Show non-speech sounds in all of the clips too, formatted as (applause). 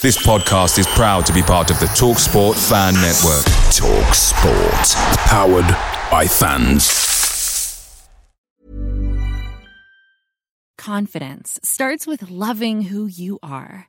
This podcast is proud to be part of the Talk Sport Fan Network. Talk Sport. Powered by fans. Confidence starts with loving who you are.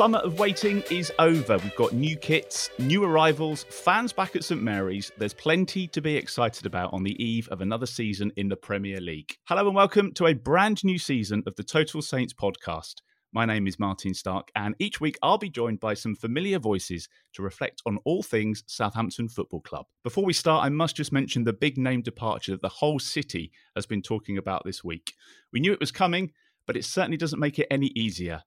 summer of waiting is over. We've got new kits, new arrivals, fans back at St Mary's. There's plenty to be excited about on the eve of another season in the Premier League. Hello and welcome to a brand new season of the Total Saints podcast. My name is Martin Stark, and each week I'll be joined by some familiar voices to reflect on all things Southampton Football Club. Before we start, I must just mention the big name departure that the whole city has been talking about this week. We knew it was coming, but it certainly doesn't make it any easier.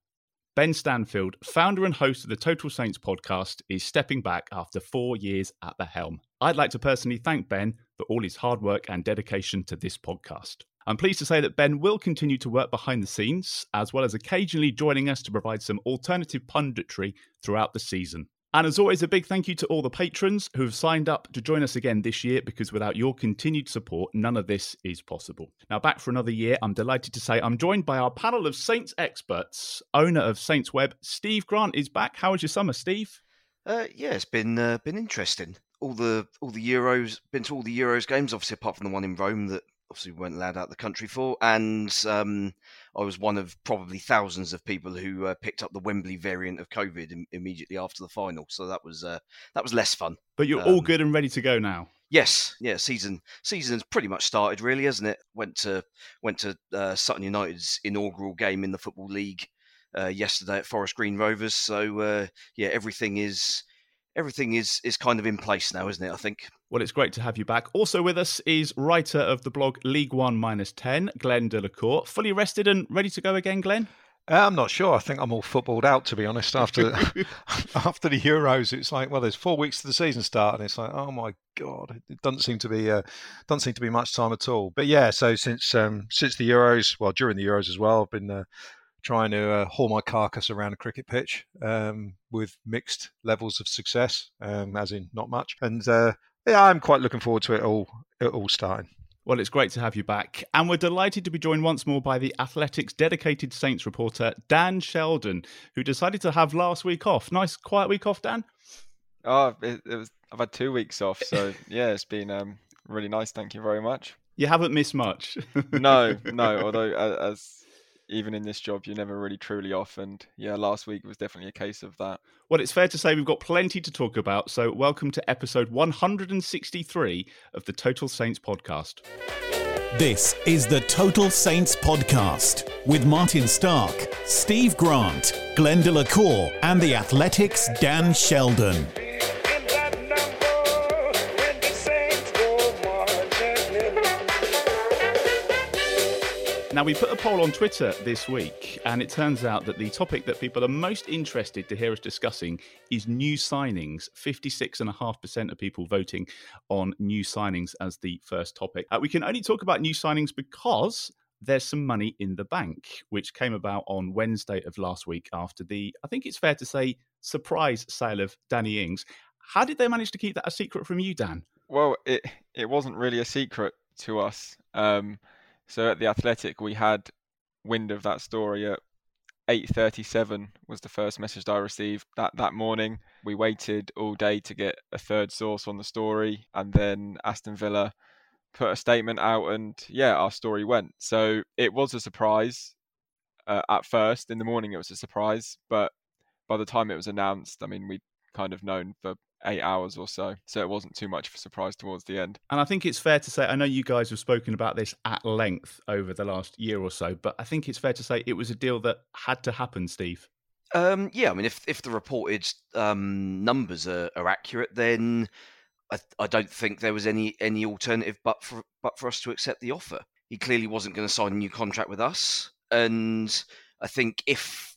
Ben Stanfield, founder and host of the Total Saints podcast, is stepping back after four years at the helm. I'd like to personally thank Ben for all his hard work and dedication to this podcast. I'm pleased to say that Ben will continue to work behind the scenes, as well as occasionally joining us to provide some alternative punditry throughout the season. And as always, a big thank you to all the patrons who have signed up to join us again this year because without your continued support, none of this is possible. Now, back for another year, I'm delighted to say I'm joined by our panel of Saints experts. Owner of Saints Web, Steve Grant, is back. How was your summer, Steve? Uh, yeah, it's been uh, been interesting. All the all the Euros, been to all the Euros games, obviously apart from the one in Rome that obviously we weren't allowed out the country for, and um, I was one of probably thousands of people who uh, picked up the Wembley variant of COVID Im- immediately after the final. So that was uh, that was less fun. But you're all good and ready to go now. Yes, yeah, season season's pretty much started, really, hasn't it? Went to went to uh, Sutton United's inaugural game in the Football League uh, yesterday at Forest Green Rovers. So uh, yeah, everything is everything is is kind of in place now, isn't it? I think. Well, it's great to have you back. Also with us is writer of the blog League One Minus Ten, Glenn Delacour. Fully rested and ready to go again, Glenn. Uh, I'm not sure. I think I'm all footballed out, to be honest. After (laughs) (laughs) after the Euros, it's like, well, there's four weeks to the season start, and it's like, oh my god, it doesn't seem to be uh, doesn't seem to be much time at all. But yeah, so since um, since the Euros, well, during the Euros as well, I've been uh, trying to uh, haul my carcass around a cricket pitch um, with mixed levels of success, um, as in not much. And uh, yeah, I'm quite looking forward to it all it all starting. Well, it's great to have you back. And we're delighted to be joined once more by the Athletic's dedicated Saints reporter, Dan Sheldon, who decided to have last week off. Nice, quiet week off, Dan? Oh, it, it was, I've had two weeks off. So, (laughs) yeah, it's been um, really nice. Thank you very much. You haven't missed much. no, (laughs) no. Although, as even in this job, you're never really truly off. And yeah, last week was definitely a case of that. Well, it's fair to say we've got plenty to talk about. So, welcome to episode 163 of the Total Saints podcast. This is the Total Saints podcast with Martin Stark, Steve Grant, Glenn Delacour, and the Athletic's Dan Sheldon. Now, we put a poll on Twitter this week, and it turns out that the topic that people are most interested to hear us discussing is new signings. 56.5% of people voting on new signings as the first topic. Uh, we can only talk about new signings because there's some money in the bank, which came about on Wednesday of last week after the, I think it's fair to say, surprise sale of Danny Ings. How did they manage to keep that a secret from you, Dan? Well, it it wasn't really a secret to us. Um, so at the Athletic, we had wind of that story at 8:37 was the first message I received that that morning. We waited all day to get a third source on the story, and then Aston Villa put a statement out, and yeah, our story went. So it was a surprise uh, at first. In the morning, it was a surprise, but by the time it was announced, I mean, we'd kind of known for eight hours or so. So it wasn't too much of a surprise towards the end. And I think it's fair to say, I know you guys have spoken about this at length over the last year or so, but I think it's fair to say it was a deal that had to happen, Steve. Um, yeah, I mean, if if the reported um, numbers are, are, accurate, then I, I, don't think there was any any alternative but for but for us to accept the offer. He clearly wasn't going to sign a new contract with us, and I think if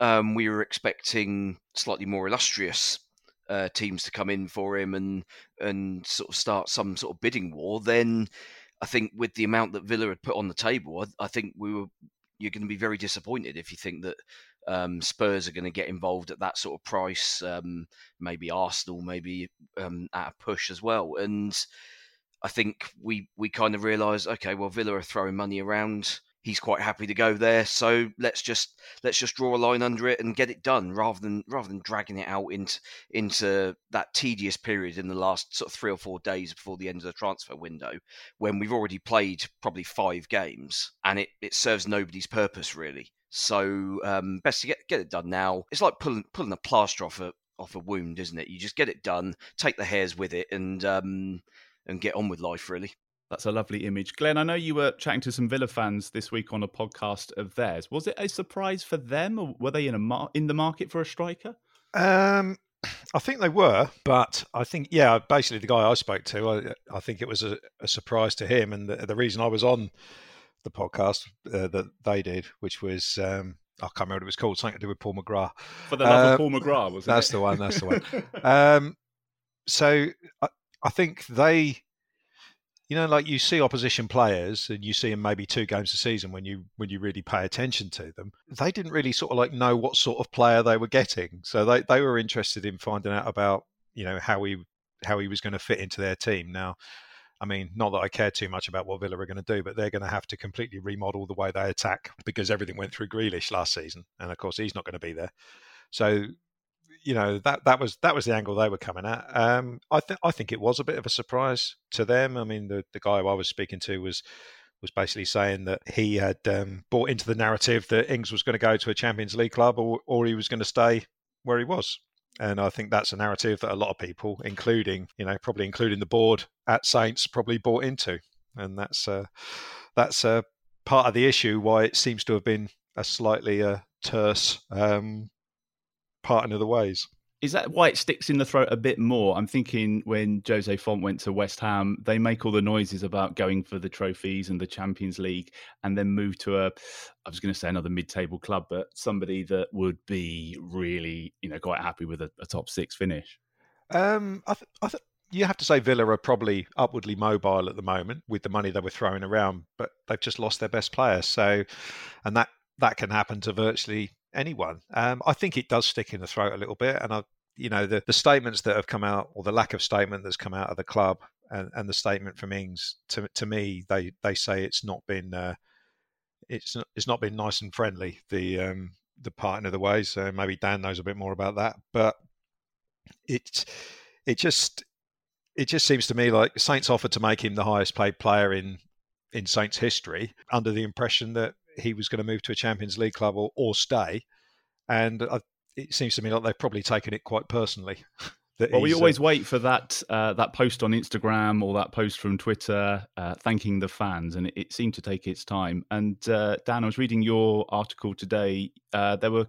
um, we were expecting slightly more illustrious uh, teams to come in for him and and sort of start some sort of bidding war, then I think with the amount that Villa had put on the table, I, I think we were you're going to be very disappointed if you think that um, Spurs are going to get involved at that sort of price. Um, maybe Arsenal, maybe um, at a push as well. And I think we we kind of realised, okay, well Villa are throwing money around he's quite happy to go there. So let's just let's just draw a line under it and get it done, rather than rather than dragging it out into into that tedious period in the last sort of three or four days before the end of the transfer window, when we've already played probably five games and it, it serves nobody's purpose really. So um, best to get get it done now. It's like pulling pulling a plaster off a off a wound, isn't it? You just get it done, take the hairs with it, and um, and get on with life really. That's a lovely image. Glenn, I know you were chatting to some Villa fans this week on a podcast of theirs. Was it a surprise for them, or were they in a mar- in the market for a striker? Um, I think they were, but I think yeah, basically the guy I spoke to, I, I think it was a, a, surprise to him, and the, the, reason I was on the podcast uh, that they did, which was um, I can't remember what it was called, something to do with Paul McGrath. For the love uh, of Paul McGrath, was that's it? the one. That's the one. (laughs) um, so I, I think they you know, like you see opposition players and you see them maybe two games a season when you when you really pay attention to them. They didn't really sort of like know what sort of player they were getting, so they they were interested in finding out about you know how he how he was going to fit into their team. Now, I mean, not that I care too much about what Villa are going to do, but they're going to have to completely remodel the way they attack because everything went through Grealish last season, and of course he's not going to be there. So you know that that was that was the angle they were coming at. Um, I think I think it was a bit of a surprise to them. I mean, the the guy I was speaking to was was basically saying that he had um, bought into the narrative that Ings was going to go to a Champions League club or or he was going to stay where he was. And I think that's a narrative that a lot of people, including you know probably including the board at Saints, probably bought into, and that's uh, that's uh, part of the issue why it seems to have been a slightly uh, terse um, parting of the ways. Is that why it sticks in the throat a bit more? I'm thinking when Jose Fonte went to West Ham, they make all the noises about going for the trophies and the Champions League, and then move to a, I was going to say another mid-table club, but somebody that would be really, you know, quite happy with a, a top six finish. Um, I, th- I th- you have to say Villa are probably upwardly mobile at the moment with the money they were throwing around, but they've just lost their best player. So, and that that can happen to virtually anyone. Um, I think it does stick in the throat a little bit, and I, you know, the the statements that have come out, or the lack of statement that's come out of the club, and, and the statement from Ings, to to me, they they say it's not been uh, it's not, it's not been nice and friendly. The um, the parting of the ways. So maybe Dan knows a bit more about that, but it it just it just seems to me like Saints offered to make him the highest paid player in in Saints history under the impression that he was going to move to a Champions League club or, or stay. And I, it seems to me like they've probably taken it quite personally. (laughs) well, we always uh, wait for that uh, that post on Instagram or that post from Twitter uh, thanking the fans, and it, it, seemed to take its time. And uh, Dan, I was reading your article today. Uh, there were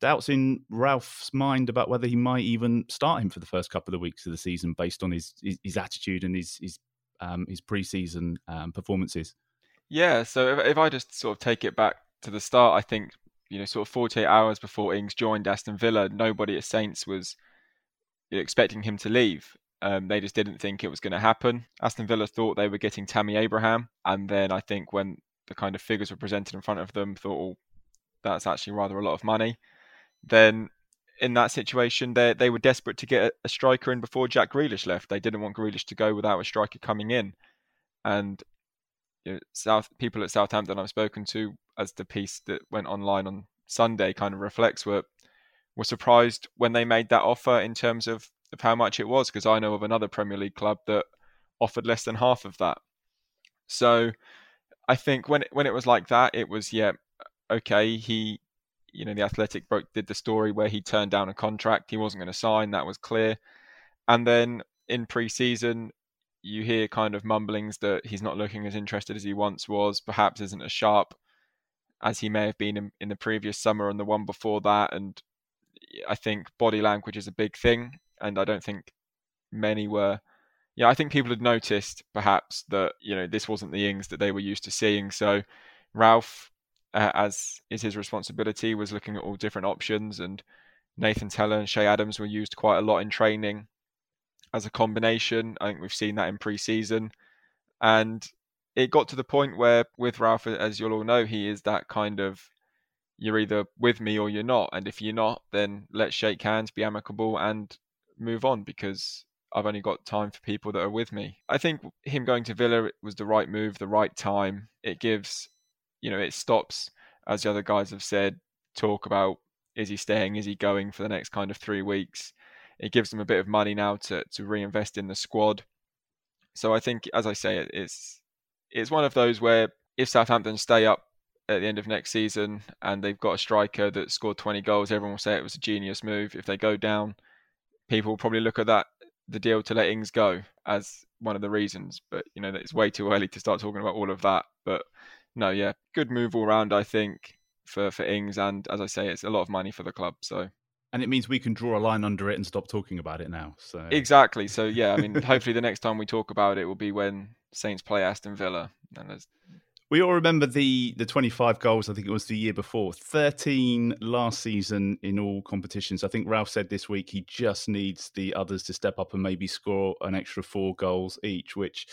doubts in Ralph's mind about whether he might even start him for the first couple of weeks of the season, based on his his, his attitude and his his um, his preseason um, performances. Yeah, so if, if I just sort of take it back to the start, I think you know, sort of 48 hours before Ings joined Aston Villa, nobody at Saints was expecting him to leave. Um, they just didn't think it was going to happen. Aston Villa thought they were getting Tammy Abraham, and then I think when the kind of figures were presented in front of them, thought, "Oh, that's actually rather a lot of money." Then in that situation, they they were desperate to get a, a striker in before Jack Grealish left. They didn't want Grealish to go without a striker coming in, and you know, South people at Southampton I've spoken to, as the piece that went online on Sunday kind of reflects, were were surprised when they made that offer in terms of of how much it was because I know of another Premier League club that offered less than half of that. So I think when when it was like that, it was yeah okay. He you know the Athletic broke did the story where he turned down a contract he wasn't going to sign. That was clear. And then in pre-season, you hear kind of mumblings that he's not looking as interested as he once was. Perhaps isn't as sharp as he may have been in, in the previous summer and the one before that. And I think body language is a big thing and I don't think many were. Yeah, I think people had noticed perhaps that you know this wasn't the Ings that they were used to seeing. So Ralph, uh, as is his responsibility, was looking at all different options, and Nathan Tella and Che Adams were used quite a lot in training as a combination. I think we've seen that in pre-season, and it got to the point where with Ralph, as you'll all know, he is that kind of you're either with me or you're not, and if you're not, then let's shake hands, be amicable, and move on because I've only got time for people that are with me. I think him going to Villa was the right move, the right time. It gives, you know, it stops, as the other guys have said, talk about is he staying, is he going for the next kind of three weeks. It gives them a bit of money now to to reinvest in the squad. So I think, as I say, it's it's one of those where if Southampton stay up at the end of next season and they've got a striker that scored 20 goals, everyone will say it was a genius move. If they go down, people will probably look at that the deal to let Ings go as one of the reasons. But you know, it's way too early to start talking about all of that. But no, yeah, good move all round, I think, for for Ings, and as I say, it's a lot of money for the club. So. And it means we can draw a line under it and stop talking about it now. So exactly. So yeah, I mean, (laughs) hopefully the next time we talk about it will be when Saints play Aston Villa, and there's we all remember the the 25 goals. I think it was the year before, 13 last season in all competitions. I think Ralph said this week he just needs the others to step up and maybe score an extra four goals each, which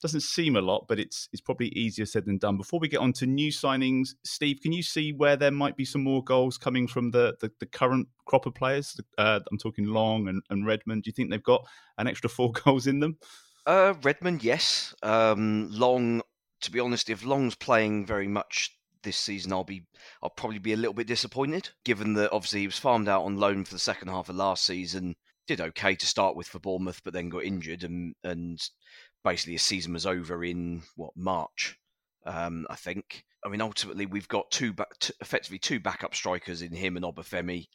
doesn't seem a lot, but it's it's probably easier said than done. Before we get on to new signings, Steve, can you see where there might be some more goals coming from the the, the current crop of players? Uh, I'm talking Long and, and Redmond. Do you think they've got an extra four (laughs) goals in them? Uh, Redmond, yes. Um, Long, to be honest, if Long's playing very much this season, I'll be I'll probably be a little bit disappointed, given that obviously he was farmed out on loan for the second half of last season. Did okay to start with for Bournemouth, but then got injured, and and basically his season was over in what March, um, I think. I mean, ultimately we've got two, t- effectively two backup strikers in him and Obafemi.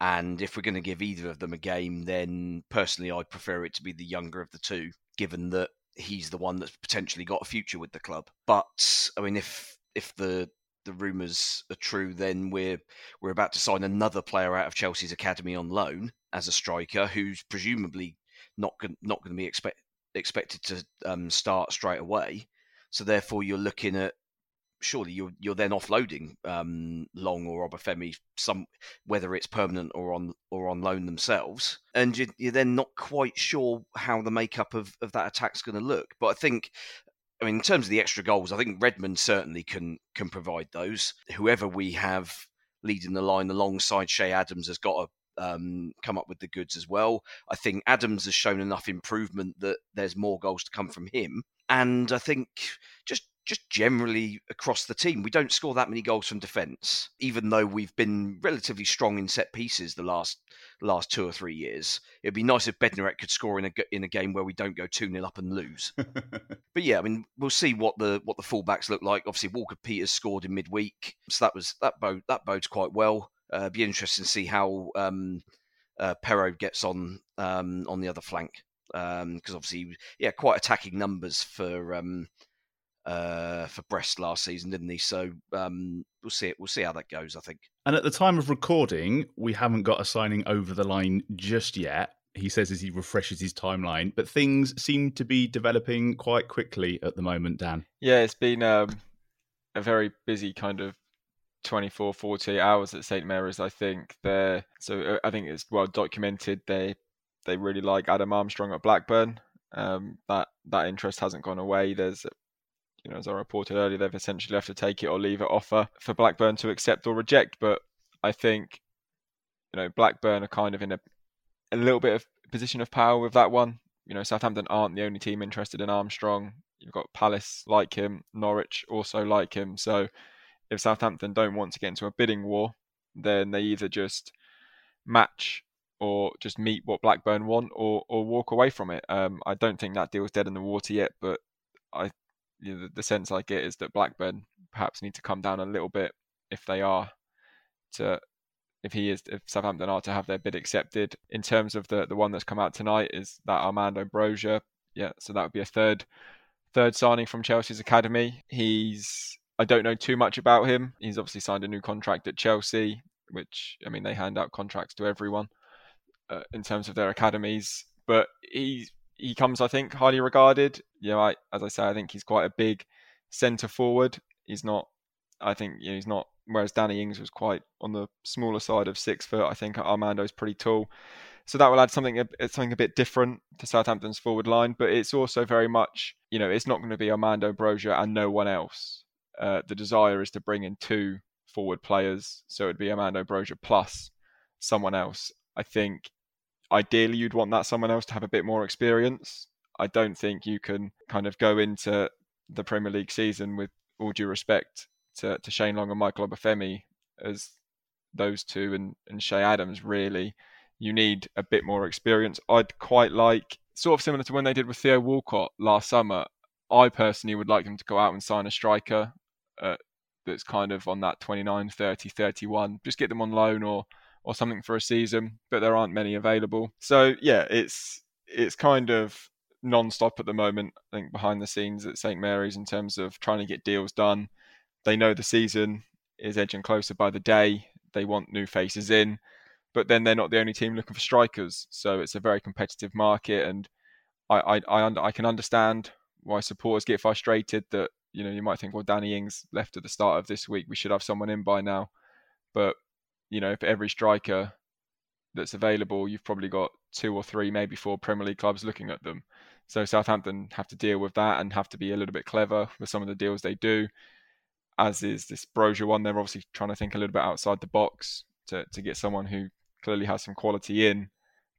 And if we're going to give either of them a game, then personally, I'd prefer it to be the younger of the two, given that he's the one that's potentially got a future with the club. But I mean, if if the the rumours are true, then we're we're about to sign another player out of Chelsea's academy on loan as a striker, who's presumably not not going to be expect, expected to um, start straight away. So therefore, you're looking at surely you're you're then offloading um, Long or Obafemi some whether it's permanent or on or on loan themselves, and you, you're then not quite sure how the makeup of, of that attack's going to look. But I think. I mean, in terms of the extra goals, I think Redmond certainly can can provide those. Whoever we have leading the line alongside Che Adams has got to um, come up with the goods as well. I think Adams has shown enough improvement that there's more goals to come from him. And I think just just generally across the team, we don't score that many goals from defence, even though we've been relatively strong in set pieces the last last two or three years. It'd be nice if Bednarek could score in a in a game where we don't go two 0 up and lose. (laughs) but yeah, I mean, we'll see what the what the fullbacks look like. Obviously, Walker Peters scored in midweek, so that was that bode that bodes quite well. Uh, be interesting to see how um, uh, Perraud gets on um, on the other flank because um, obviously, yeah, quite attacking numbers for um, uh, for Brest last season, didn't he? So um, we'll see it. We'll see how that goes. I think. And at the time of recording, we haven't got a signing over the line just yet. He says as he refreshes his timeline, but things seem to be developing quite quickly at the moment. Dan. Yeah, it's been um, a very busy kind of 24, 48 hours at St Mary's. I think they're so uh, I think it's well documented. They they really like Adam Armstrong at Blackburn. Um, that that interest hasn't gone away. There's you know, as I reported earlier, they've essentially left to take it or leave it offer for Blackburn to accept or reject. But I think, you know, Blackburn are kind of in a a little bit of position of power with that one. You know, Southampton aren't the only team interested in Armstrong. You've got Palace like him, Norwich also like him. So if Southampton don't want to get into a bidding war, then they either just match or just meet what Blackburn want or or walk away from it. Um, I don't think that deal's dead in the water yet, but I you know, the, the sense I get is that Blackburn perhaps need to come down a little bit if they are to if he is if Southampton are to have their bid accepted. In terms of the the one that's come out tonight is that Armando Broja. Yeah, so that would be a third third signing from Chelsea's academy. He's I don't know too much about him. He's obviously signed a new contract at Chelsea, which I mean they hand out contracts to everyone uh, in terms of their academies. But he's he comes, I think, highly regarded. You know, I, as I say, I think he's quite a big centre forward. He's not, I think, you know, he's not. Whereas Danny Ings was quite on the smaller side of six foot. I think Armando's pretty tall, so that will add something something a bit different to Southampton's forward line. But it's also very much, you know, it's not going to be Armando Broja and no one else. Uh, the desire is to bring in two forward players, so it'd be Armando Broja plus someone else. I think ideally you'd want that someone else to have a bit more experience. I don't think you can kind of go into the Premier League season with all due respect to, to Shane Long and Michael Obafemi as those two and, and Che Adams really you need a bit more experience. I'd quite like sort of similar to when they did with Theo Walcott last summer. I personally would like them to go out and sign a striker uh, that's kind of on that 29, 30, 31. Just get them on loan or or something for a season, but there aren't many available. So yeah, it's it's kind of non-stop at the moment. I think behind the scenes at St Mary's in terms of trying to get deals done. They know the season is edging closer by the day. They want new faces in, but then they're not the only team looking for strikers. So it's a very competitive market, and I I I, I can understand why supporters get frustrated that you know you might think well Danny Ings left at the start of this week we should have someone in by now, but you know, for every striker that's available, you've probably got two or three, maybe four Premier League clubs looking at them. So Southampton have to deal with that and have to be a little bit clever with some of the deals they do. As is this Broja one, they're obviously trying to think a little bit outside the box to, to get someone who clearly has some quality in.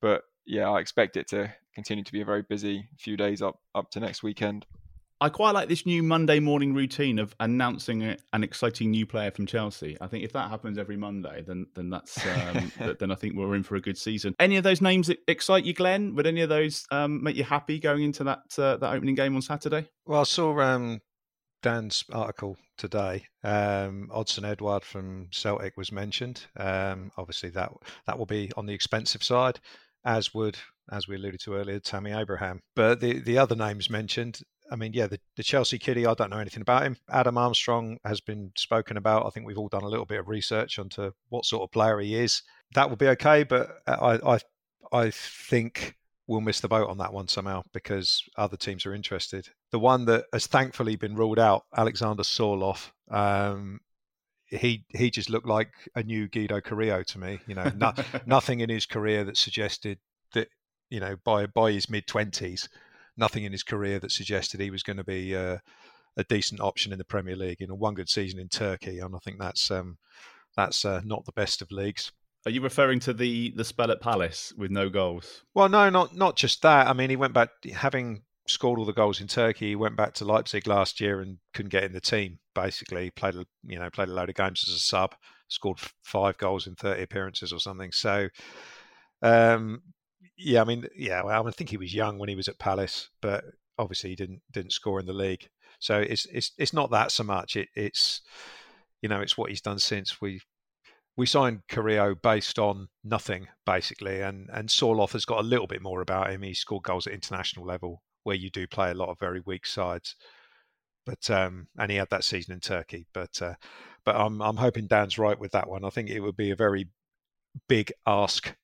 But yeah, I expect it to continue to be a very busy few days up up to next weekend. I quite like this new Monday morning routine of announcing an exciting new player from Chelsea. I think if that happens every Monday, then then that's um, (laughs) then I think we're in for a good season. Any of those names excite you, Glenn? Would any of those um, make you happy going into that uh, that opening game on Saturday? Well, I saw um, Dan's article today. Um, Odsonne Edouard from Celtic was mentioned. Um, obviously, that that will be on the expensive side, as would as we alluded to earlier, Tammy Abraham. But the, the other names mentioned, I mean, yeah, the, the Chelsea kiddie, I don't know anything about him. Adam Armstrong has been spoken about. I think we've all done a little bit of research onto what sort of player he is. That will be okay, but I, I, I think we'll miss the boat on that one somehow because other teams are interested. The one that has thankfully been ruled out, Alexander Sorloth, um, he he just looked like a new Guido Carrillo to me. You know, no, (laughs) nothing in his career that suggested that you know by by his mid twenties nothing in his career that suggested he was going to be uh, a decent option in the Premier League. You know, one good season in Turkey, and I think that's um, that's uh, not the best of leagues. Are you referring to the the spell at Palace with no goals? Well, no, not not just that. I mean, he went back having scored all the goals in Turkey. He went back to Leipzig last year and couldn't get in the team. Basically, played a, you know played a load of games as a sub, scored five goals in thirty appearances or something. So, um, yeah, I mean, yeah, well, I think he was young when he was at Palace, but obviously he didn't didn't score in the league. So it's it's it's not that so much. It, it's you know it's what he's done since we we signed Carrillo based on nothing basically, and and Sorloth has got a little bit more about him. He scored goals at international level where you do play a lot of very weak sides, but um, and he had that season in Turkey. But uh, but I'm I'm hoping Dan's right with that one. I think it would be a very big ask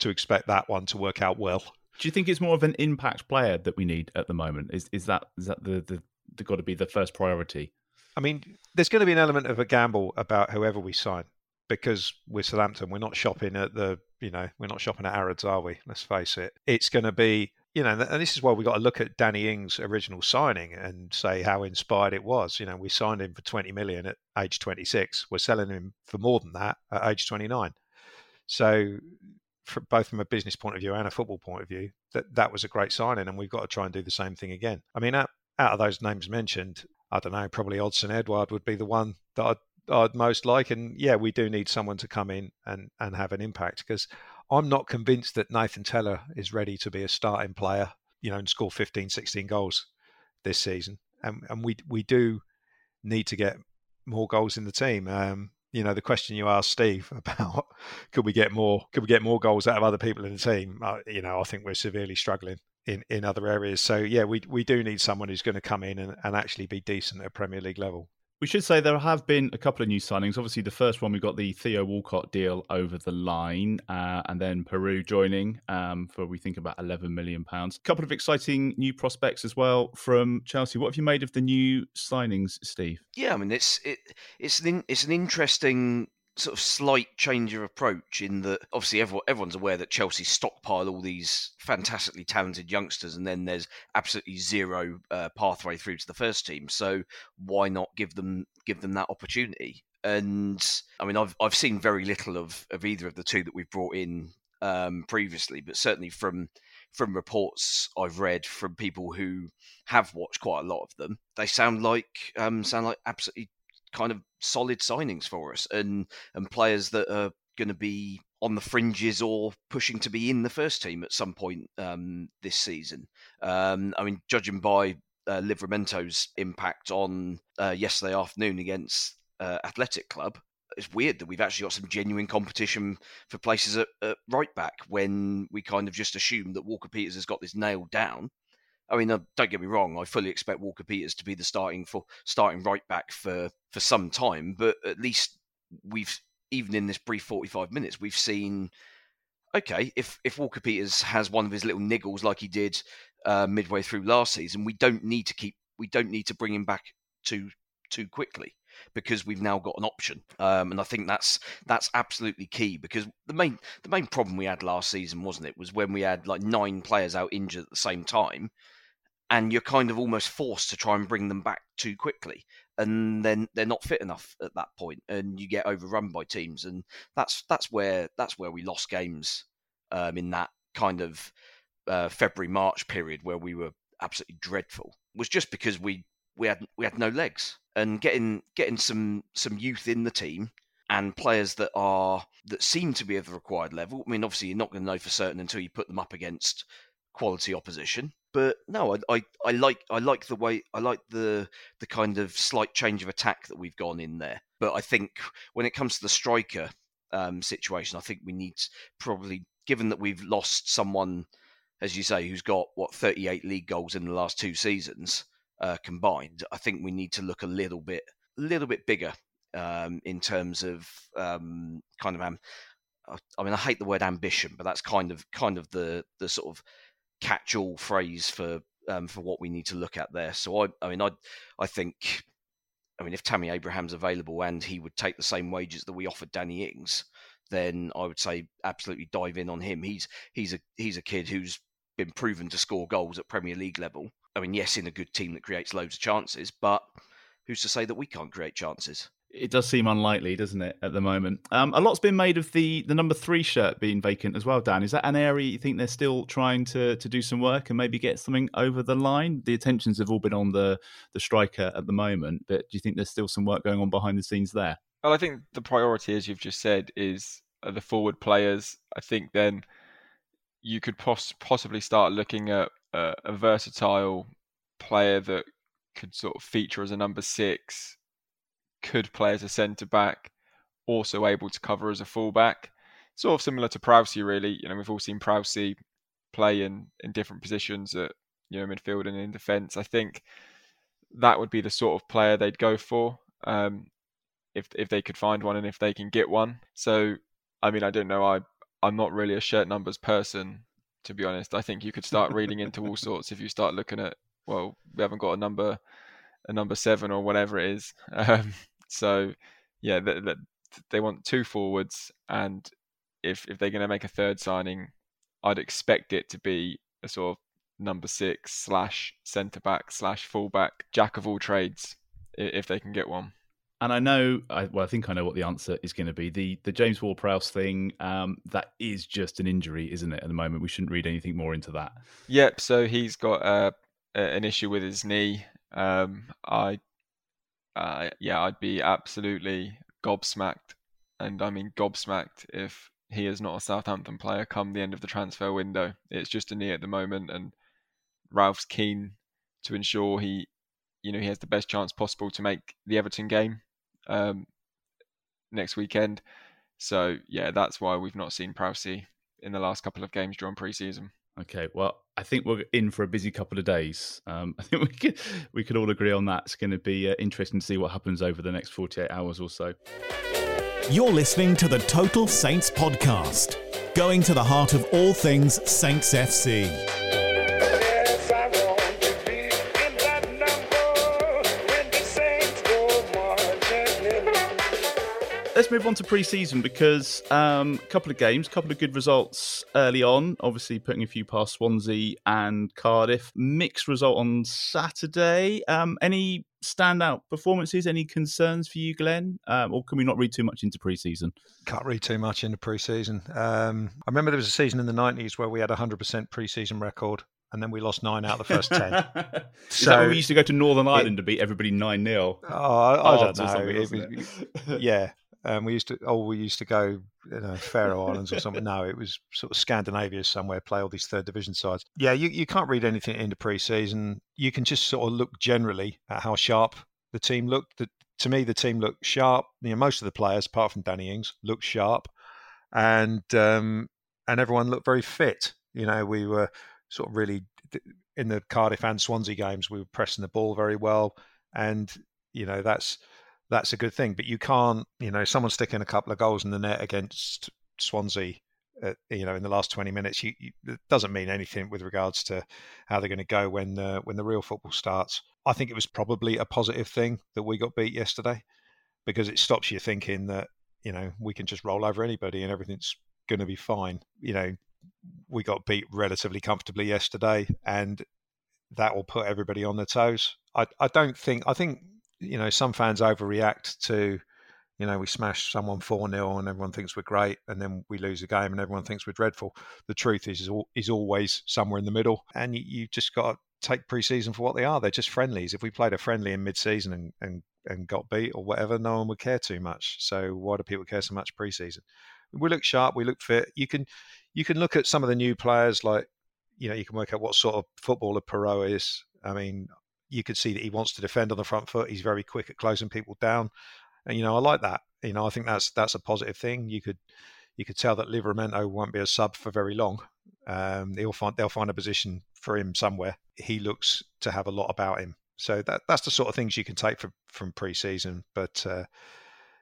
to expect that one to work out well. Do you think it's more of an impact player that we need at the moment? Is is that is that the the, the got to be the first priority? I mean, there's going to be an element of a gamble about whoever we sign because we're Southampton. We're not shopping at the, you know, we're not shopping at Harrods, are we? Let's face it. It's going to be, you know, and this is why we got to look at Danny Ings' original signing and say how inspired it was. You know, we signed him for 20 million at age 26. We're selling him for more than that at age 29. So, both from a business point of view and a football point of view, that that was a great signing, and we've got to try and do the same thing again. I mean, out, out of those names mentioned, I don't know, probably Odsonne Edouard would be the one that I'd I'd most like. And yeah, we do need someone to come in and, and have an impact because I'm not convinced that Nathan Tella is ready to be a starting player, you know, and score 15, 16 goals this season. And, and we, we do need to get more goals in the team. Um, you know, the question you asked Steve (laughs) about could we get more, could we get more goals out of other people in the team? Uh, you know, I think we're severely struggling in, in other areas. So yeah, we, we do need someone who's going to come in and, and actually be decent at Premier League level. We should say there have been a couple of new signings. Obviously, the first one we got the Theo Walcott deal over the line, uh, and then Perraud joining um, for we think about eleven million pounds. A couple of exciting new prospects as well from Chelsea. What have you made of the new signings, Steve? Yeah, I mean it's it, it's an it's an interesting sort of slight change of approach in that obviously everyone, everyone's aware that Chelsea stockpile all these fantastically talented youngsters and then there's absolutely zero uh, pathway through to the first team. So why not give them give them that opportunity? And I mean, I've I've seen very little of of either of the two that we've brought in um, previously, but certainly from from reports I've read from people who have watched quite a lot of them, they sound like um, sound like absolutely kind of solid signings for us and and players that are going to be on the fringes or pushing to be in the first team at some point um, this season. Um, I mean, judging by uh, Livramento's impact on uh, yesterday afternoon against uh, Athletic Club, it's weird that we've actually got some genuine competition for places at, at right back when we kind of just assume that Walker Peters has got this nailed down. I mean, uh, don't get me wrong. I fully expect Walker Peters to be the starting for starting right back for for some time, but at least we've even in this brief 45 minutes, we've seen okay, if if Walker Peters has one of his little niggles like he did uh, midway through last season, we don't need to keep we don't need to bring him back too too quickly because we've now got an option. Um, and I think that's that's absolutely key because the main the main problem we had last season wasn't it was when we had like nine players out injured at the same time and you're kind of almost forced to try and bring them back too quickly and then they're not fit enough at that point and you get overrun by teams and that's that's where that's where we lost games um, in that kind of uh, February March period where we were absolutely dreadful was just because we we had we had no legs and getting getting some some youth in the team and players that are that seem to be of the required level. I mean, obviously, you're not going to know for certain until you put them up against quality opposition. But no, I, I, I like I like the way I like the the kind of slight change of attack that we've gone in there. But I think when it comes to the striker um, situation, I think we need probably given that we've lost someone, as you say, who's got what 38 league goals in the last two seasons uh, combined. I think we need to look a little bit a little bit bigger um, in terms of um, kind of. I mean, I hate the word ambition, but that's kind of kind of the the sort of catch-all phrase for um, for what we need to look at there. So I, I mean, I, I think, I mean, if Tammy Abraham's available and he would take the same wages that we offered Danny Ings, then I would say absolutely dive in on him. He's he's a he's a kid who's been proven to score goals at Premier League level. I mean, yes, in a good team that creates loads of chances, but who's to say that we can't create chances? It does seem unlikely, doesn't it, at the moment? Um, a lot's been made of the the number three shirt being vacant as well, Dan. Is that an area you think they're still trying to to do some work and maybe get something over the line? The attentions have all been on the the striker at the moment, but do you think there's still some work going on behind the scenes there? Well, I think the priority, as you've just said, is the forward players. I think then you could poss- possibly start looking at a, a versatile player that could sort of feature as a number six could play as a centre back, also able to cover as a fullback. Sort of similar to Prowse, really. You know, we've all seen Prowse play in, in different positions at you know midfield and in defence. I think that would be the sort of player they'd go for um, if if they could find one and if they can get one. So, I mean, I don't know. I I'm not really a shirt numbers person, to be honest. I think you could start reading into all (laughs) sorts if you start looking at well, we haven't got a number a number seven or whatever it is. (laughs) Um, so yeah, the, the, they want two forwards, and if if they're going to make a third signing, I'd expect it to be a sort of number six slash centre back slash fullback jack of all trades if they can get one. And I know, I, well, I think I know what the answer is going to be. The the James Ward-Prowse thing, um, that is just an injury, isn't it? At the moment, we shouldn't read anything more into that. Yep. So he's got uh, an issue with his knee. Um, I, uh, yeah, I'd be absolutely gobsmacked, and I mean gobsmacked if he is not a Southampton player come the end of the transfer window. It's just a knee at the moment, and Ralph's keen to ensure he, you know, he has the best chance possible to make the Everton game um, next weekend. So yeah, that's why we've not seen Prowsey in the last couple of games during pre-season. Okay, well, I think we're in for a busy couple of days. Um, (laughs) I think we could we can all agree on that. It's going to be uh, interesting to see what happens over the next forty eight hours or so. You're listening to the Total Saints podcast, going to the heart of all things Saints FC. Let's move on to pre-season because um, a couple of games, a couple of good results early on. Obviously, putting a few past Swansea and Cardiff. Mixed result on Saturday. Um, any standout performances? Any concerns for you, Glenn? Um, or can we not read too much into pre-season? Can't read too much into pre-season. Um, I remember there was a season in the nineties where we had a hundred percent pre-season record and then we lost nine out of the first (laughs) ten. so we used to go to Northern Ireland it, to beat everybody nine 0 Oh, I, I don't know. It was, (laughs) yeah, um, we used to, oh, we used to go, you know, Faroe Islands or something. No, it was sort of Scandinavia somewhere, play all these third division sides. Yeah, you, you can't read anything into pre-season. You can just sort of look generally at how sharp the team looked. The, to me, the team looked sharp. You know, most of the players, apart from Danny Ings, looked sharp, and um, and everyone looked very fit. You know, we were sort of really in the Cardiff and Swansea games. We were pressing the ball very well, and you know that's that's a good thing. But you can't, you know, someone sticking a couple of goals in the net against Swansea, uh, you know, in the last 20 minutes, you, you, it doesn't mean anything with regards to how they're going to go when uh, when the real football starts. I think it was probably a positive thing that we got beat yesterday because it stops you thinking that you know we can just roll over anybody and everything's going to be fine. You know, we got beat relatively comfortably yesterday, and that will put everybody on their toes. I, I don't think I think you know, some fans overreact to, you know, we smash someone 4 0 and everyone thinks we're great, and then we lose a game and everyone thinks we're dreadful. The truth is, is, is always somewhere in the middle. And you, you just got to take preseason for what they are. They're just friendlies. If we played a friendly in mid season and, and, and got beat or whatever, no one would care too much. So why do people care so much preseason? We look sharp, we look fit. You can you can look at some of the new players like you know, you can work out what sort of footballer Perraud is. I mean, you could see that he wants to defend on the front foot. He's very quick at closing people down, and you know I like that. You know I think that's that's a positive thing. You could you could tell that Livramento won't be a sub for very long. Um, they'll find they'll find a position for him somewhere. He looks to have a lot about him. So that that's the sort of things you can take from from pre-season. But uh,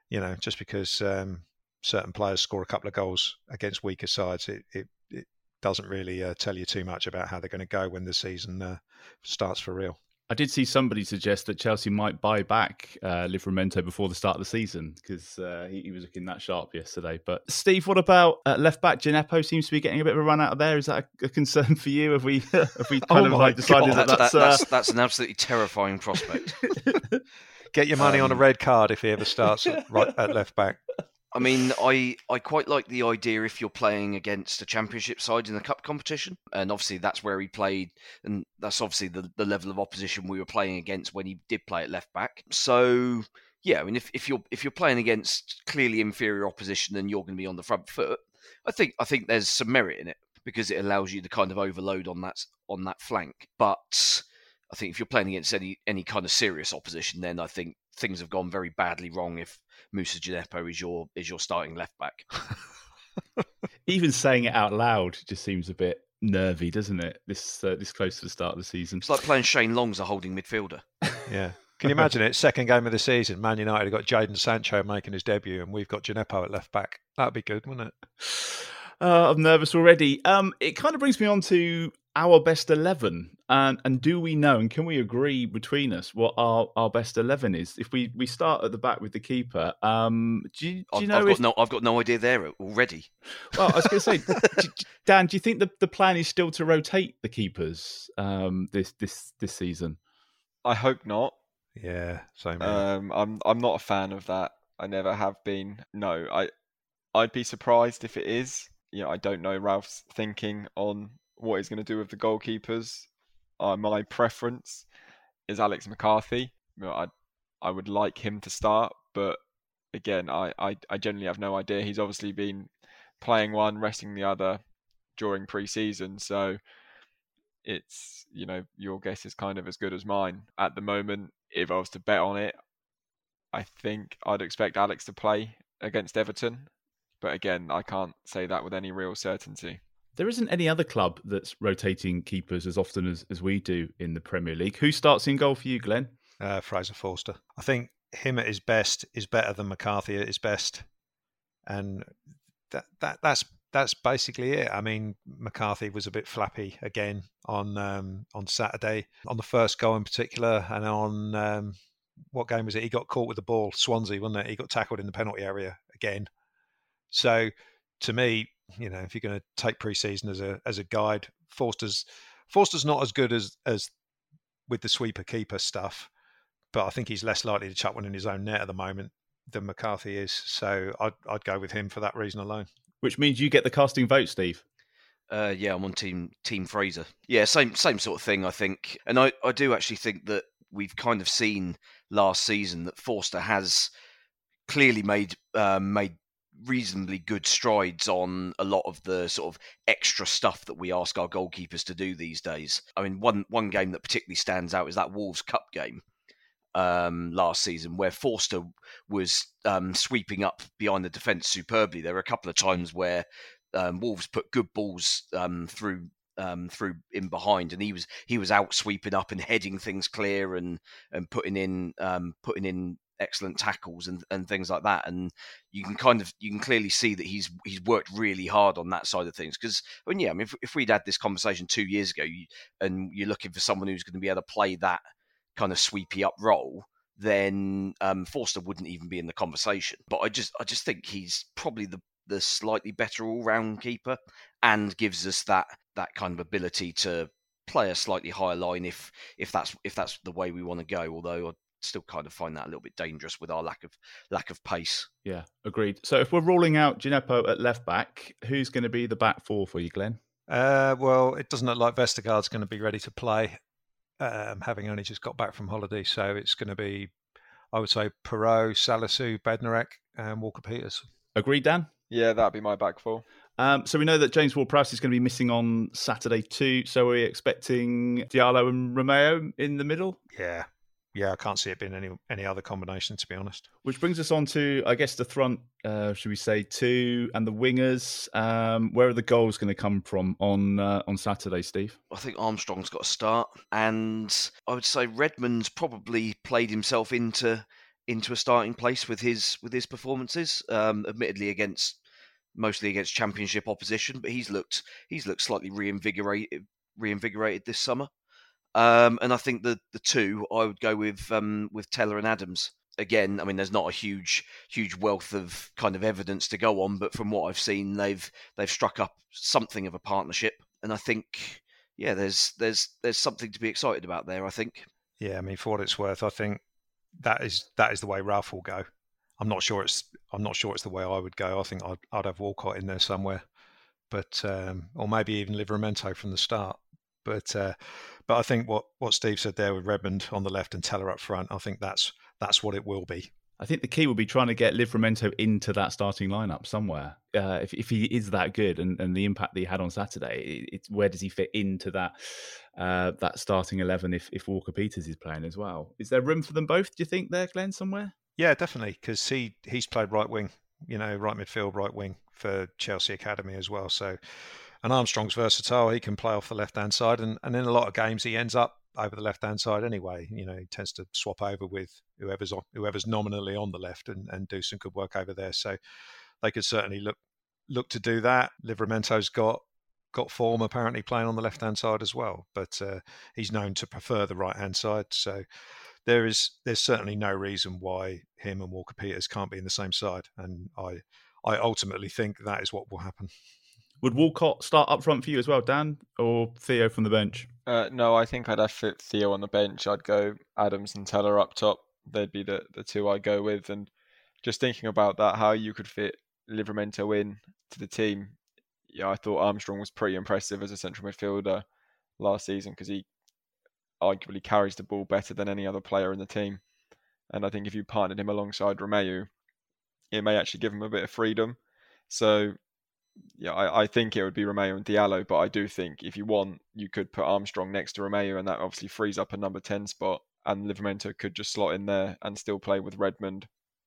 you know, just because um, certain players score a couple of goals against weaker sides, it it, it doesn't really uh, tell you too much about how they're going to go when the season uh, starts for real. I did see somebody suggest that Chelsea might buy back uh, Livramento before the start of the season because uh, he, he, was looking that sharp yesterday. But Steve, what about uh, left back? Djenepo seems to be getting a bit of a run out of there. Is that a, a concern for you? Have we (laughs) have we (laughs) kind oh of like decided that that's, that, that's, uh, that's an absolutely terrifying prospect? (laughs) Get your money um, on a um, red card if he ever starts right at left back. I mean, I, I quite like the idea if you're playing against a championship side in the cup competition, and obviously that's where he played, and that's obviously the, the level of opposition we were playing against when he did play at left back. So yeah, I mean, if, if you're if you're playing against clearly inferior opposition, then you're going to be on the front foot. I think I think there's some merit in it because it allows you to kind of overload on that on that flank. But I think if you're playing against any any kind of serious opposition, then I think things have gone very badly wrong if Moussa Djenepo is your is your starting left back. (laughs) Even saying it out loud just seems a bit nervy, doesn't it? This uh, this close to the start of the season. It's like playing Shane Long as a holding midfielder. (laughs) yeah. Can you imagine it? Second game of the season, Man United have got Jadon Sancho making his debut, and we've got Djenepo at left back. That'd be good, wouldn't it? (sighs) Uh, I'm nervous already. Um, it kind of brings me on to our best eleven, and and do we know and can we agree between us what our, our best eleven is? If we, we start at the back with the keeper, um, do you, do you I've, know? I've if, got no, I've got no idea there already. well, I was going to say, (laughs) d- Dan, do you think the, the plan is still to rotate the keepers um, this this this season? I hope not. Yeah, same. here. Um, I'm I'm not a fan of that. I never have been. No, I I'd be surprised if it is. You know, I don't know Ralph's thinking on what he's going to do with the goalkeepers. Uh, my preference is Alex McCarthy. I I would like him to start, but again, I, I, I generally have no idea. He's obviously been playing one, resting the other during pre-season, so it's you know your guess is kind of as good as mine at the moment. If I was to bet on it, I think I'd expect Alex to play against Everton, but again, I can't say that with any real certainty. There isn't any other club that's rotating keepers as often as, as we do in the Premier League. Who starts in goal for you, Glenn? Uh, Fraser Forster. I think him at his best is better than McCarthy at his best, and that that that's that's basically it. I mean, McCarthy was a bit flappy again on um, on Saturday on the first goal in particular, and on um, what game was it? He got caught with the ball, Swansea, wasn't it? He got tackled in the penalty area again. So, to me, you know, if you're going to take preseason as a as a guide, Forster's Forster's not as good as as with the sweeper keeper stuff, but I think he's less likely to chuck one in his own net at the moment than McCarthy is. So I'd I'd go with him for that reason alone. Which means you get the casting vote, Steve. Uh, yeah, I'm on team Team Fraser. Yeah, same same sort of thing, I think. And I, I do actually think that we've kind of seen last season that Forster has clearly made um, made reasonably good strides on a lot of the sort of extra stuff that we ask our goalkeepers to do these days. I mean, one one game that particularly stands out is that Wolves Cup game um, last season, where Forster was um, sweeping up behind the defence superbly. There were a couple of times where um, Wolves put good balls um, through um, through in behind, and he was he was out sweeping up and heading things clear and and putting in um, putting in excellent tackles and, and things like that. And you can kind of you can clearly see that he's he's worked really hard on that side of things. Because I mean, yeah, I mean, if, if we'd had this conversation two years ago, you, and you're looking for someone who's going to be able to play that kind of sweepy up role, then um, Forster wouldn't even be in the conversation. But I just I just think he's probably the the slightly better all round keeper and gives us that that kind of ability to play a slightly higher line if if that's if that's the way we want to go. Although still kind of find that a little bit dangerous with our lack of lack of pace. Yeah, agreed. So if we're ruling out Djenepo at left back, who's going to be the back four for you, Glenn? Uh, well, it doesn't look like Vestergaard's going to be ready to play, um, having only just got back from holiday. So it's going to be, I would say, Perraud, Salisu, Bednarek, and Walker Peters. Agreed, Dan? Yeah, that'd be my back four. Um, so we know that James Ward-Prowse is going to be missing on Saturday too. So are we expecting Diallo and Romeu in the middle? Yeah, yeah, I can't see it being any any other combination to be honest. Which brings us on to, I guess, the front. Uh, should we say two and the wingers? Um, where are the goals going to come from on uh, on Saturday, Steve? I think Armstrong's got a start, and I would say Redmond's probably played himself into into a starting place with his with his performances. Um, admittedly against mostly against championship opposition, but he's looked he's looked slightly reinvigorated reinvigorated this summer. Um, and I think the the two I would go with um, with Tella and Adams. Again, I mean, there's not a huge huge wealth of kind of evidence to go on, but from what I've seen, they've they've struck up something of a partnership, and I think yeah, there's there's there's something to be excited about there. I think. Yeah, I mean, for what it's worth, I think that is that is the way Ralph will go. I'm not sure it's I'm not sure it's the way I would go. I think I'd, I'd have Walcott in there somewhere, but um, or maybe even Livramento from the start. But uh, but I think what, what Steve said there with Redmond on the left and Tella up front, I think that's that's what it will be. I think the key will be trying to get Livramento into that starting lineup somewhere. Uh, if if he is that good and, and the impact that he had on Saturday, it's where does he fit into that uh, that starting eleven if if Walker Peters is playing as well? Is there room for them both? Do you think there, Glenn, somewhere? Yeah, definitely, because he he's played right wing, you know, right midfield, right wing for Chelsea Academy as well. So, and Armstrong's versatile; he can play off the left hand side, and, and in a lot of games he ends up over the left hand side anyway. You know, he tends to swap over with whoever's on, whoever's nominally on the left and, and do some good work over there. So they could certainly look look to do that. Livramento's got got form apparently playing on the left hand side as well, but uh, he's known to prefer the right hand side. So there is there's certainly no reason why him and Walker Peters can't be in the same side, and I I ultimately think that is what will happen. Would Walcott start up front for you as well, Dan, or Theo from the bench? Uh, no, I think I'd have fit Theo on the bench. I'd go Adams and Tella up top. They'd be the, the two I go with. And just thinking about that, how you could fit Livramento in to the team. Yeah, I thought Armstrong was pretty impressive as a central midfielder last season because he arguably carries the ball better than any other player in the team. And I think if you partnered him alongside Romeu, it may actually give him a bit of freedom. So yeah, I, I, think it would be Romeu and Diallo, but I do think if you want, you could put Armstrong next to Romeu, and that obviously frees up a number 10 spot, and Livramento could just slot in there and still play with Redmond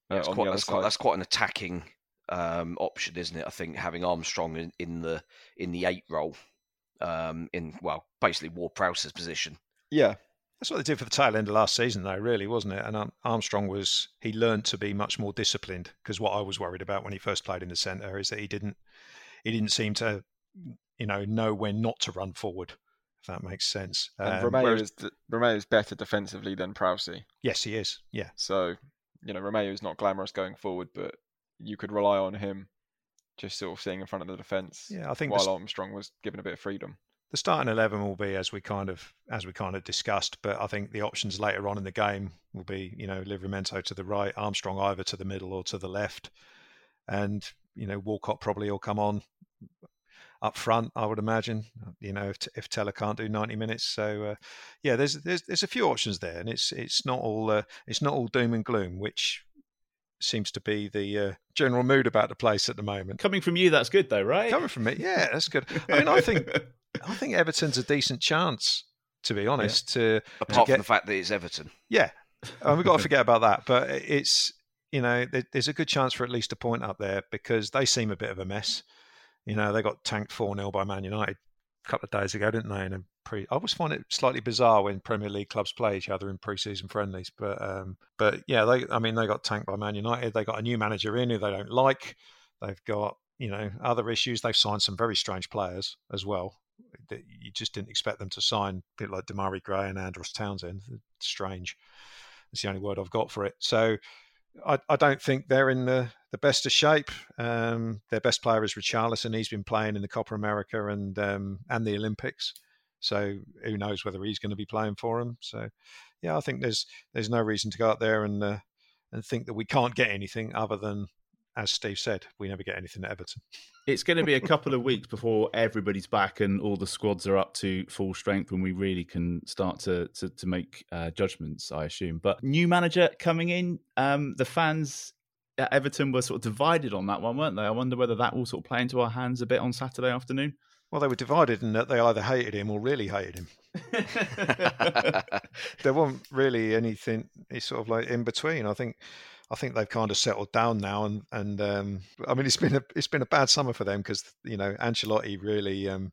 uh, that's on quite, the other that's side. Quite, that's quite an attacking um, option, isn't it? I think having Armstrong in, in the in the eight role, um, in well, basically Ward Prowse's position. Yeah, that's what they did for the tail end of last season, though, really, wasn't it? And um, Armstrong was he learned to be much more disciplined because what I was worried about when he first played in the centre is that he didn't he didn't seem to you know know when not to run forward. If that makes sense. And um, whereas, is Romeu is better defensively than Prowse. Yes, he is. Yeah. So you know Romeu is not glamorous going forward, but you could rely on him just sort of sitting in front of the defence. Yeah, I think while Armstrong was given a bit of freedom the starting eleven will be as we kind of as we kind of discussed, but I think the options later on in the game will be you know Livramento to the right, Armstrong either to the middle or to the left, and you know Walcott probably will come on up front. I would imagine you know if, if Tella can't do ninety minutes, so uh, yeah, there's there's there's a few options there, and it's it's not all uh, it's not all doom and gloom, which seems to be the uh, general mood about the place at the moment. Coming from you, that's good though, right? Coming from me, yeah, that's good. I mean, I think (laughs) I think Everton's a decent chance, to be honest. Yeah. To apart to get, from the fact that it's Everton, yeah, and we've got to forget about that. But it's you know there's a good chance for at least a point up there because they seem a bit of a mess. You know they got tanked four 0 by Man United a couple of days ago, didn't they? In a pre, I always find it slightly bizarre when Premier League clubs play each other in pre-season friendlies. But um, but yeah, they I mean they got tanked by Man United. They got a new manager in who they don't like. They've got you know other issues. They've signed some very strange players as well that you just didn't expect them to sign people like Demarai Gray and Andros Townsend. Strange. It's the only word I've got for it. So I, I don't think they're in the, the best of shape. Um, their best player is Richarlison. He's been playing in the Copa America and um, and the Olympics. So who knows whether he's going to be playing for them? So yeah, I think there's there's no reason to go out there and uh, and think that we can't get anything other than as Steve said, we never get anything at Everton. It's going to be a (laughs) couple of weeks before everybody's back and all the squads are up to full strength when we really can start to to, to make uh, judgments, I assume. But new manager coming in, um, the fans at Everton were sort of divided on that one, weren't they? I wonder whether that will sort of play into our hands a bit on Saturday afternoon. Well, they were divided in that they either hated him or really hated him. (laughs) (laughs) there wasn't really anything. It's sort of like in between. I think I think they've kind of settled down now, and and um, I mean it's been a it's been a bad summer for them because you know Ancelotti really um,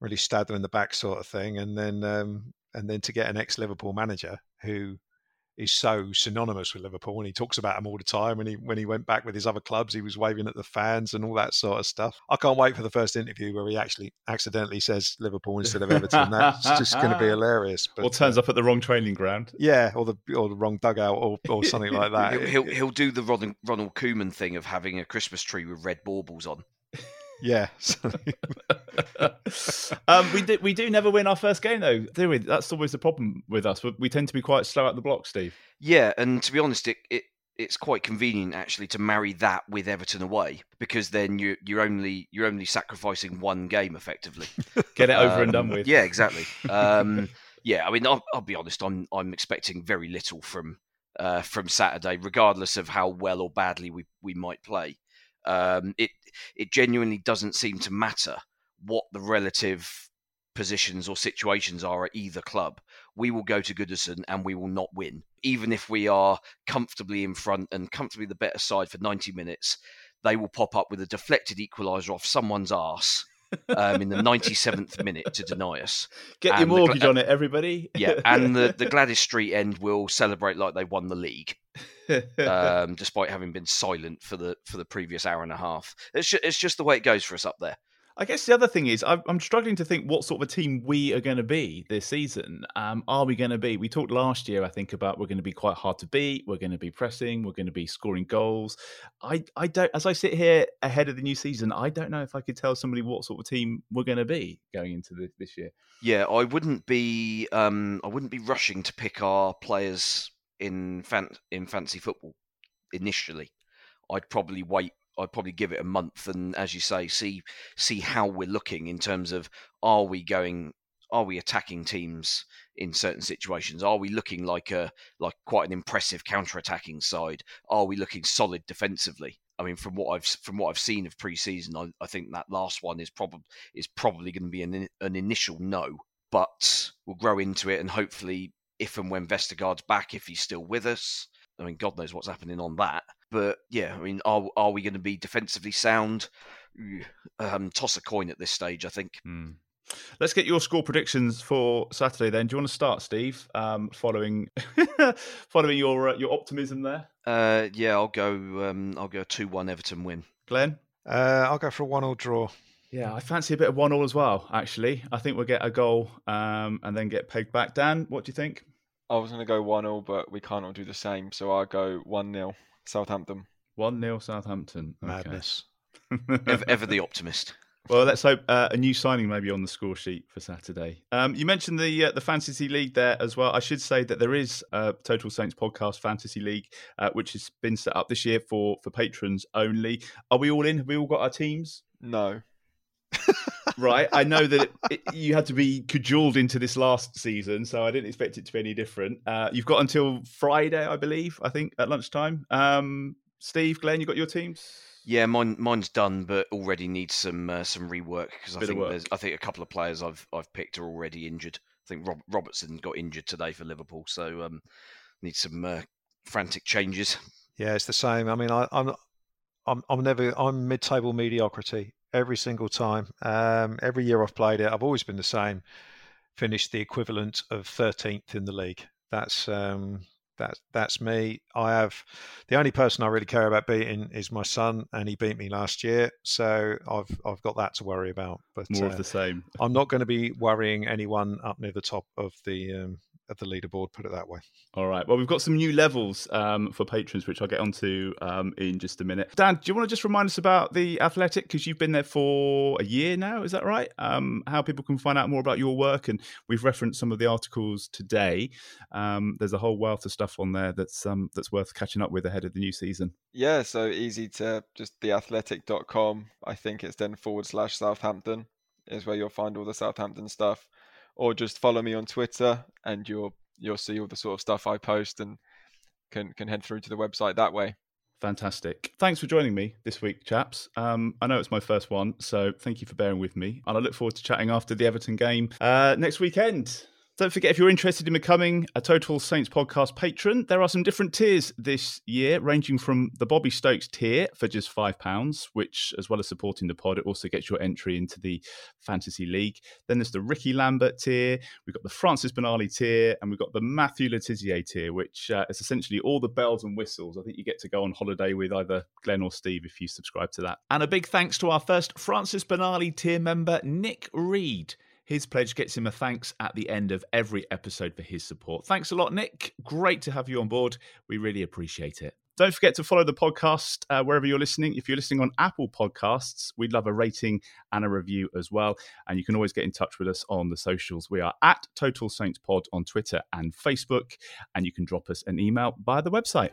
really stabbed them in the back sort of thing, and then um, and then to get an ex Liverpool manager who is so synonymous with Liverpool, and he talks about them all the time. When he when he went back with his other clubs, he was waving at the fans and all that sort of stuff. I can't wait for the first interview where he actually accidentally says Liverpool instead of Everton. That's just going to be (laughs) hilarious. But, or turns uh, up at the wrong training ground. Yeah, or the or the wrong dugout, or, or something like (laughs) that. he'll, he'll, he'll do the Ronald, Ronald Koeman thing of having a Christmas tree with red baubles on. Yeah. (laughs) um, we do we do never win our first game though, do we? That's always the problem with us. We tend to be quite slow at the block, Steve. Yeah, and to be honest, it, it it's quite convenient actually to marry that with Everton away because then you you're only you're only sacrificing one game effectively. (laughs) Get it over um, and done with. Yeah, exactly. (laughs) Um, yeah, I mean, I'll, I'll, be honest. I'm I'm expecting very little from uh, from Saturday, regardless of how well or badly we we might play. Um, it it genuinely doesn't seem to matter what the relative positions or situations are at either club. We will go to Goodison and we will not win, even if we are comfortably in front and comfortably the better side for 90 minutes. They will pop up with a deflected equaliser off someone's arse um, in the 97th minute to deny us. Get and your mortgage on it, everybody. yeah, and the, the (laughs) Gwladys Street end will celebrate like they won the league, um, despite having been silent for the for the previous hour and a half. It's just, it's just the way it goes for us up there. I guess the other thing is I'm, struggling to think what sort of a team we are going to be this season. Um, are we going to be? We talked last year, I think, about we're going to be quite hard to beat. We're going to be pressing. We're going to be scoring goals. I, I don't. As I sit here ahead of the new season, I don't know if I could tell somebody what sort of team we're going to be going into this, this year. Yeah, I wouldn't be. Um, I wouldn't be rushing to pick our players in fan, in fancy football initially. I'd probably wait I'd probably give it a month and, as you say, see see how we're looking in terms of are we going, are we attacking teams in certain situations? Are we looking like a like quite an impressive counter-attacking side? Are we looking solid defensively? I mean, from what I've from what I've seen of pre-season, I, I think that last one is probably is probably going to be an an initial no, but we'll grow into it and hopefully, if and when Vestergaard's back, if he's still with us, I mean, God knows what's happening on that. But yeah, I mean, are are we going to be defensively sound? Um, toss a coin at this stage, I think. Mm. Let's get your score predictions for Saturday. Then, do you want to start, Steve? Um, following (laughs) following your uh, your optimism there. Uh, yeah, I'll go. Um, I'll go two one Everton win. Glenn, uh, I'll go for a one all draw. Yeah, I fancy a bit of one all as well. Actually, I think we'll get a goal um, and then get pegged back. Dan, what do you think? I was going to go one all, but we can't all do the same, so I'll go one 0 Southampton. 1 0 Southampton. Okay. Madness. ever, ever, the (laughs) optimist. Well, let's hope uh, a new signing maybe on the score sheet for Saturday. Um, you mentioned the uh, the fantasy league there as well. I should say that there is a Total Saints podcast fantasy league, uh, which has been set up this year for for patrons only. Are we all in? Have we all got our teams? No. Right. I know that it, it, you had to be cajoled into this last season, so I didn't expect it to be any different. Uh, you've got until Friday, I believe. I think at lunchtime. Um, Steve, Glenn, you got your teams? Yeah, mine mine's done, but already needs some uh, some rework because I think there's I think a couple of players I've I've picked are already injured. I think Rob, Robertson got injured today for Liverpool, so um, need some uh, frantic changes. Yeah, it's the same. I mean, I, I'm I'm I'm never I'm mid-table mediocrity every single time. Um, every year I've played it, I've always been the same. Finished the equivalent of 13th in the league. That's um, that's that's me. I have the only person I really care about beating is my son, and he beat me last year, so I've I've got that to worry about. But more uh, of the same. I'm not going to be worrying anyone up near the top of the um, of the leaderboard, put it that way. All right. Well, we've got some new levels um, for patrons, which I'll get onto um, in just a minute. Dan, do you want to just remind us about the Athletic? Because you've been there for a year now, is that right? Um, how people can find out more about your work. And we've referenced some of the articles today. Um, there's a whole wealth of stuff on there that's um, that's worth catching up with ahead of the new season. Yeah, so easy to just theathletic.com. I think it's then forward slash Southampton is where you'll find all the Southampton stuff or just follow me on Twitter and you'll you'll see all the sort of stuff I post and can can head through to the website that way. Fantastic. Thanks for joining me this week, chaps. Um, I know it's my first one, so thank you for bearing with me. And I look forward to chatting after the Everton game uh, next weekend. Don't forget, if you're interested in becoming a Total Saints podcast patron, there are some different tiers this year, ranging from the Bobby Stokes tier for just £5, which, as well as supporting the pod, it also gets your entry into the Fantasy League. Then there's the Ricky Lambert tier, we've got the Francis Benali tier, and we've got the Matthew Le Tissier tier, which uh, is essentially all the bells and whistles. I think you get to go on holiday with either Glenn or Steve if you subscribe to that. And a big thanks to our first Francis Benali tier member, Nick Reed. His pledge gets him a thanks at the end of every episode for his support. Thanks a lot, Nick. Great to have you on board. We really appreciate it. Don't forget to follow the podcast uh, wherever you're listening. If you're listening on Apple Podcasts, we'd love a rating and a review as well. And you can always get in touch with us on the socials. We are at Total Saints Pod on Twitter and Facebook. And you can drop us an email via the website.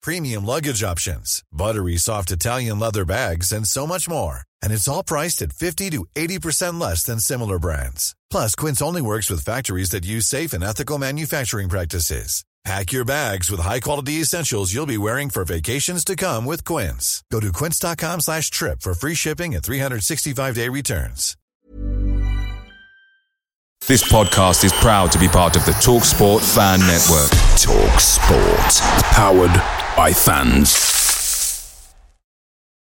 premium luggage options, buttery soft Italian leather bags, and so much more. And it's all priced at 50 to 80% less than similar brands. Plus, Quince only works with factories that use safe and ethical manufacturing practices. Pack your bags with high-quality essentials you'll be wearing for vacations to come with Quince. Go to quince.com slash trip for free shipping and 365-day returns. This podcast is proud to be part of the TalkSport Fan Network. Talk Sport. Powered by fans.